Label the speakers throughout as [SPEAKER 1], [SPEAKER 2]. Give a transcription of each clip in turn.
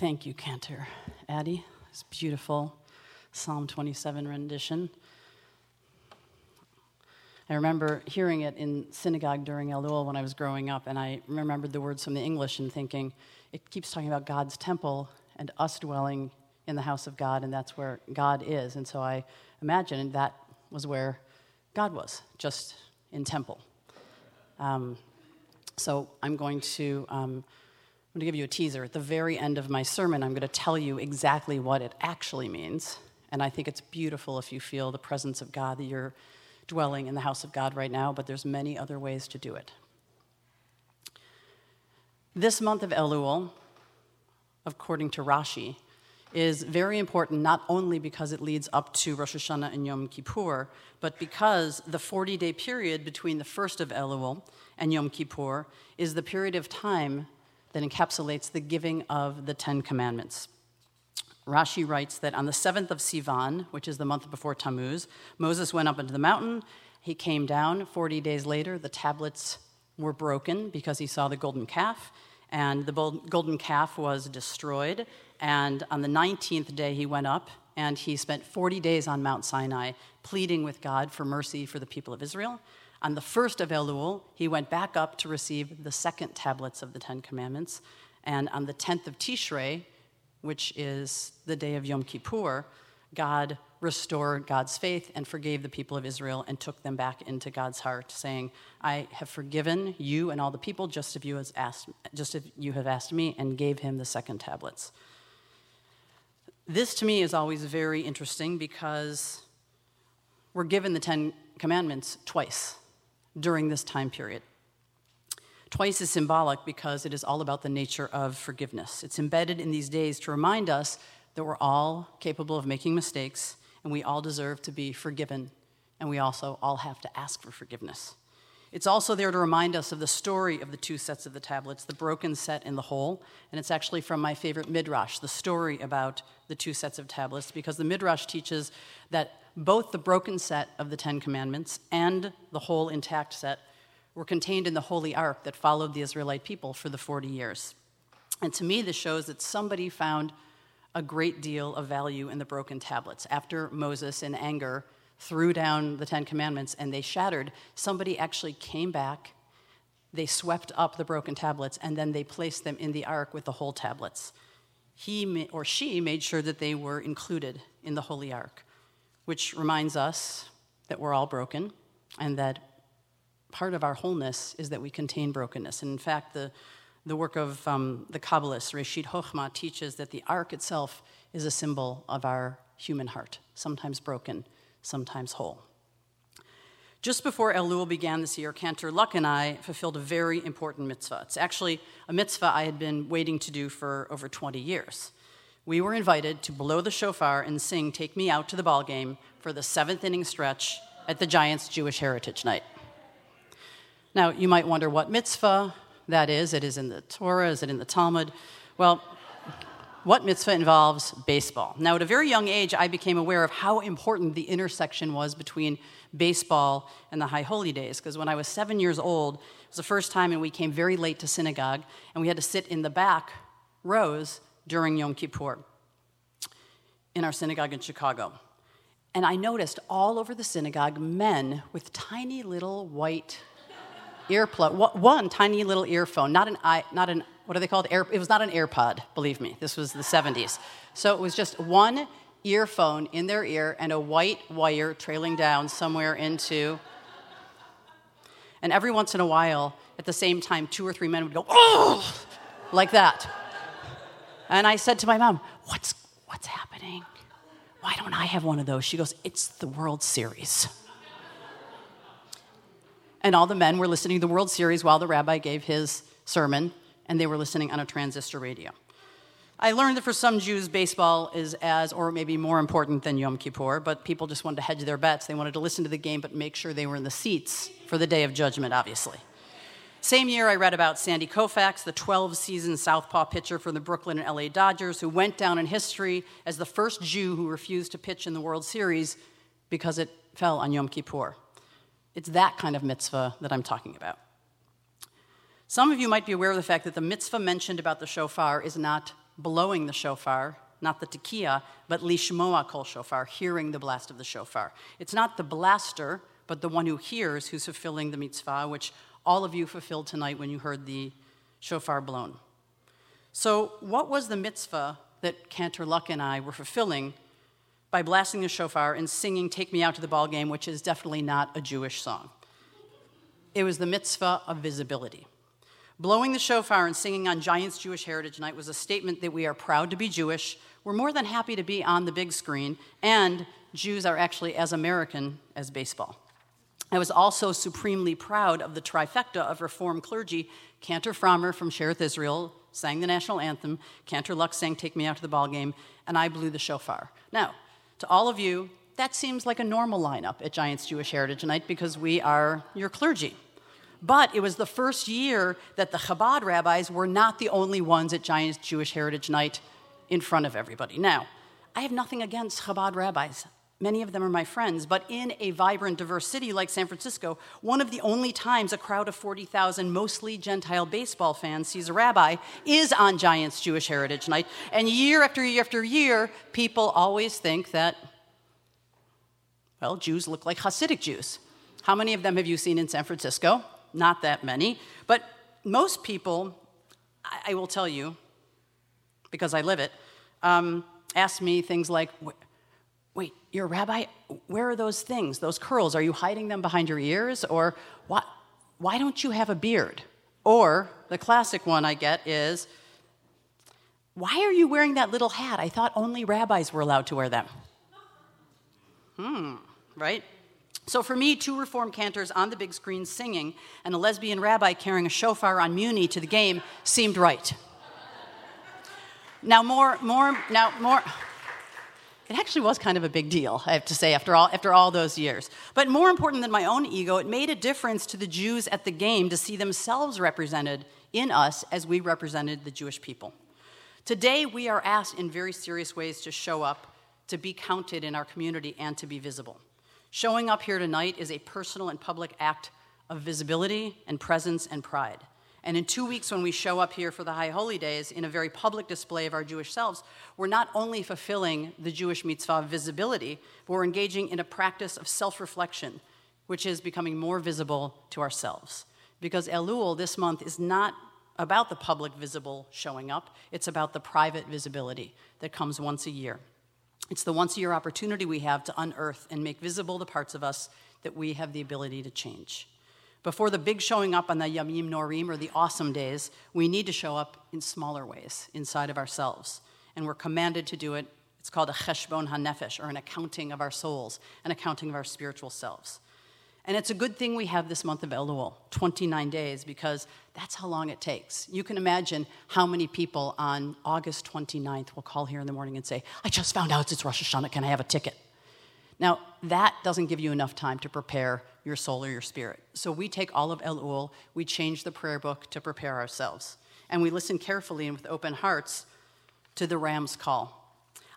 [SPEAKER 1] Thank you, Cantor Addie. It's beautiful Psalm 27 rendition. I remember hearing it in synagogue during Elul when I was growing up, and I remembered the words from the English and thinking, it keeps talking about God's temple and us dwelling in the house of God, and that's where God is. And so I imagined that was where God was, just in temple. Um, so I'm going to. Um, I'm going to give you a teaser. At the very end of my sermon, I'm going to tell you exactly what it actually means. And I think it's beautiful if you feel the presence of God, that you're dwelling in the house of God right now, but there's many other ways to do it. This month of Elul, according to Rashi, is very important not only because it leads up to Rosh Hashanah and Yom Kippur, but because the 40 day period between the first of Elul and Yom Kippur is the period of time that encapsulates the giving of the Ten Commandments. Rashi writes that on the seventh of Sivan, which is the month before Tammuz, Moses went up into the mountain. He came down. 40 days later, the tablets were broken because he saw the golden calf, and the golden calf was destroyed. And on the 19th day, he went up and he spent 40 days on Mount Sinai pleading with God for mercy for the people of Israel. On the first of Elul, he went back up to receive the second tablets of the Ten Commandments. And on the 10th of Tishrei, which is the day of Yom Kippur, God restored God's faith and forgave the people of Israel and took them back into God's heart, saying, I have forgiven you and all the people just as you, has asked, just as you have asked me, and gave him the second tablets. This to me is always very interesting because we're given the Ten Commandments twice during this time period. Twice is symbolic because it is all about the nature of forgiveness. It's embedded in these days to remind us that we're all capable of making mistakes and we all deserve to be forgiven, and we also all have to ask for forgiveness. It's also there to remind us of the story of the two sets of the tablets, the broken set and the whole. And it's actually from my favorite Midrash, the story about the two sets of tablets, because the Midrash teaches that both the broken set of the Ten Commandments and the whole intact set were contained in the Holy Ark that followed the Israelite people for the 40 years. And to me, this shows that somebody found a great deal of value in the broken tablets. After Moses, in anger, threw down the Ten Commandments and they shattered, somebody actually came back, they swept up the broken tablets, and then they placed them in the ark with the whole tablets. He or she made sure that they were included in the Holy Ark which reminds us that we're all broken and that part of our wholeness is that we contain brokenness. And in fact, the, the work of um, the Kabbalist, Reshit Hochma, teaches that the ark itself is a symbol of our human heart, sometimes broken, sometimes whole. Just before Elul began this year, Cantor Luck and I fulfilled a very important mitzvah. It's actually a mitzvah I had been waiting to do for over 20 years we were invited to blow the shofar and sing Take Me Out to the Ball Game for the seventh inning stretch at the Giants Jewish Heritage Night. Now, you might wonder what mitzvah that is. It is in the Torah, is it in the Talmud? Well, what mitzvah involves baseball? Now, at a very young age, I became aware of how important the intersection was between baseball and the High Holy Days. Because when I was seven years old, it was the first time, and we came very late to synagogue, and we had to sit in the back rows during Yom Kippur in our synagogue in Chicago. And I noticed all over the synagogue men with tiny little white earplug, one tiny little earphone, not an, not an what are they called? Air, it was not an AirPod, believe me. This was the 70s. So it was just one earphone in their ear and a white wire trailing down somewhere into. And every once in a while, at the same time, two or three men would go, oh, like that. And I said to my mom, What's, what's happening? Why don't I have one of those? She goes, It's the World Series. and all the men were listening to the World Series while the rabbi gave his sermon, and they were listening on a transistor radio. I learned that for some Jews, baseball is as, or maybe more important than Yom Kippur, but people just wanted to hedge their bets. They wanted to listen to the game, but make sure they were in the seats for the day of judgment, obviously. Same year, I read about Sandy Koufax, the 12 season Southpaw pitcher for the Brooklyn and LA Dodgers, who went down in history as the first Jew who refused to pitch in the World Series because it fell on Yom Kippur. It's that kind of mitzvah that I'm talking about. Some of you might be aware of the fact that the mitzvah mentioned about the shofar is not blowing the shofar, not the tekiah, but lishmoa kol shofar, hearing the blast of the shofar. It's not the blaster, but the one who hears who's fulfilling the mitzvah, which all of you fulfilled tonight when you heard the shofar blown. So, what was the mitzvah that Cantor Luck and I were fulfilling by blasting the shofar and singing Take Me Out to the Ball Game, which is definitely not a Jewish song? It was the mitzvah of visibility. Blowing the shofar and singing on Giants Jewish Heritage Night was a statement that we are proud to be Jewish, we're more than happy to be on the big screen, and Jews are actually as American as baseball. I was also supremely proud of the trifecta of Reformed clergy. Cantor Frommer from Sherith Israel sang the national anthem, Cantor Luck sang Take Me Out to the Ball Game, and I blew the shofar. Now, to all of you, that seems like a normal lineup at Giants Jewish Heritage Night because we are your clergy. But it was the first year that the Chabad rabbis were not the only ones at Giants Jewish Heritage Night in front of everybody. Now, I have nothing against Chabad rabbis. Many of them are my friends, but in a vibrant, diverse city like San Francisco, one of the only times a crowd of 40,000 mostly Gentile baseball fans sees a rabbi is on Giants Jewish Heritage Night. And year after year after year, people always think that, well, Jews look like Hasidic Jews. How many of them have you seen in San Francisco? Not that many. But most people, I, will tell you, because I live it, um, ask me things like, Wait, you're a rabbi? Where are those things, those curls? Are you hiding them behind your ears? Or why, why don't you have a beard? Or the classic one I get is, Why are you wearing that little hat? I thought only rabbis were allowed to wear them. Hmm, right? So for me, two reform cantors on the big screen singing and a lesbian rabbi carrying a shofar on Muni to the game seemed right. Now more, more, now more. It actually was kind of a big deal, I have to say, after all, after all those years. But more important than my own ego, it made a difference to the Jews at the game to see themselves represented in us as we represented the Jewish people. Today, we are asked in very serious ways to show up, to be counted in our community, and to be visible. Showing up here tonight is a personal and public act of visibility and presence and pride. And in two weeks, when we show up here for the High Holy Days in a very public display of our Jewish selves, we're not only fulfilling the Jewish mitzvah of visibility, but we're engaging in a practice of self reflection, which is becoming more visible to ourselves. Because Elul this month is not about the public visible showing up, it's about the private visibility that comes once a year. It's the once a year opportunity we have to unearth and make visible the parts of us that we have the ability to change. Before the big showing up on the Yamim Norim or the awesome days, we need to show up in smaller ways inside of ourselves. And we're commanded to do it. It's called a cheshbon hanefesh, or an accounting of our souls, an accounting of our spiritual selves. And it's a good thing we have this month of Elul, 29 days, because that's how long it takes. You can imagine how many people on August 29th will call here in the morning and say, I just found out it's Rosh Hashanah, can I have a ticket? Now, that doesn't give you enough time to prepare your soul or your spirit. So we take all of Elul, we change the prayer book to prepare ourselves, and we listen carefully and with open hearts to the ram's call.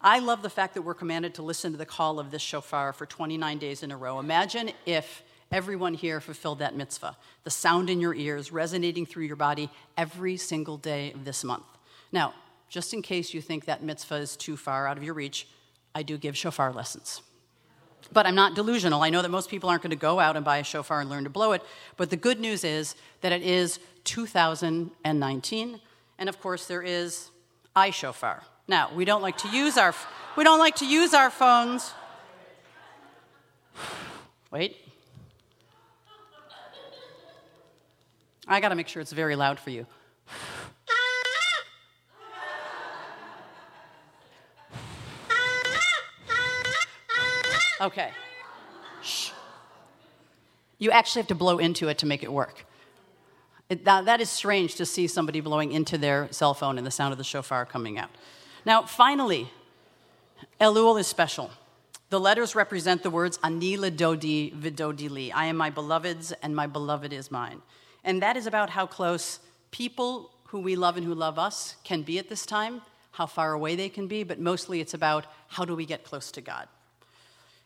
[SPEAKER 1] I love the fact that we're commanded to listen to the call of this shofar for 29 days in a row. Imagine if everyone here fulfilled that mitzvah, the sound in your ears resonating through your body every single day of this month. Now, just in case you think that mitzvah is too far out of your reach, I do give shofar lessons. But I'm not delusional. I know that most people aren't going to go out and buy a shofar and learn to blow it. But the good news is that it is 2019. And of course, there is iShofar. Now, we don't like to use our, we don't like to use our phones. Wait. I got to make sure it's very loud for you. Okay. Shh. You actually have to blow into it to make it work. It, that, that is strange to see somebody blowing into their cell phone and the sound of the shofar coming out. Now, finally, Elul is special. The letters represent the words Ani dodi vidodi li. I am my beloved's, and my beloved is mine. And that is about how close people who we love and who love us can be at this time, how far away they can be, but mostly it's about how do we get close to God.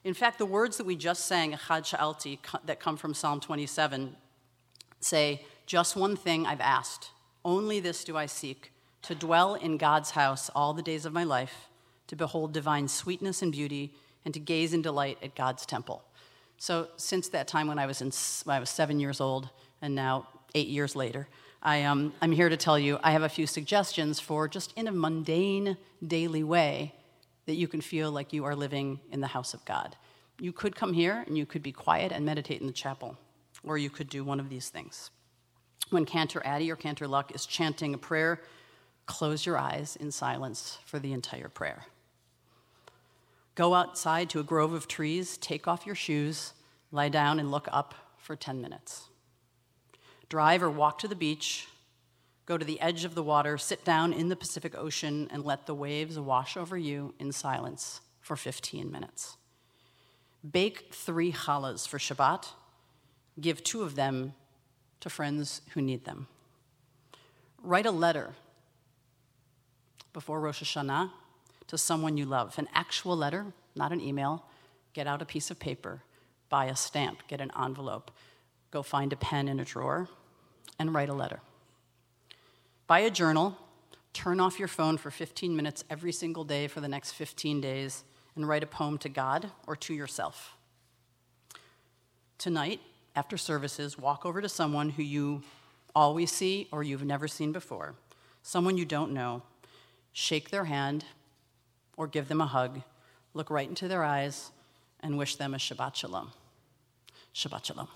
[SPEAKER 1] In fact, the words that we just sang, Echad Sha'alti, that come from Psalm 27, say, Just one thing I've asked, only this do I seek, to dwell in God's house all the days of my life, to behold divine sweetness and beauty, and to gaze in delight at God's temple. So, since that time when I was, in, when I was seven years old, and now eight years later, I, um, I'm here to tell you I have a few suggestions for just in a mundane, daily way that you can feel like you are living in the house of God. You could come here and you could be quiet and meditate in the chapel, or you could do one of these things. When Cantor Addy or Cantor Luck is chanting a prayer, close your eyes in silence for the entire prayer. Go outside to a grove of trees, take off your shoes, lie down, and look up for 10 minutes. Drive or walk to the beach, go to the edge of the water, sit down in the Pacific Ocean, and let the waves wash over you in silence for 15 minutes. Bake three challahs for Shabbat, give two of them to friends who need them. Write a letter before Rosh Hashanah to someone you love, an actual letter, not an email. Get out a piece of paper, buy a stamp, get an envelope, go find a pen in a drawer, and write a letter. Buy a journal, turn off your phone for 15 minutes every single day for the next 15 days, and write a poem to God or to yourself. Tonight, after services, walk over to someone who you always see or you've never seen before, someone you don't know, shake their hand or give them a hug, look right into their eyes, and wish them a Shabbat Shalom. Shabbat Shalom.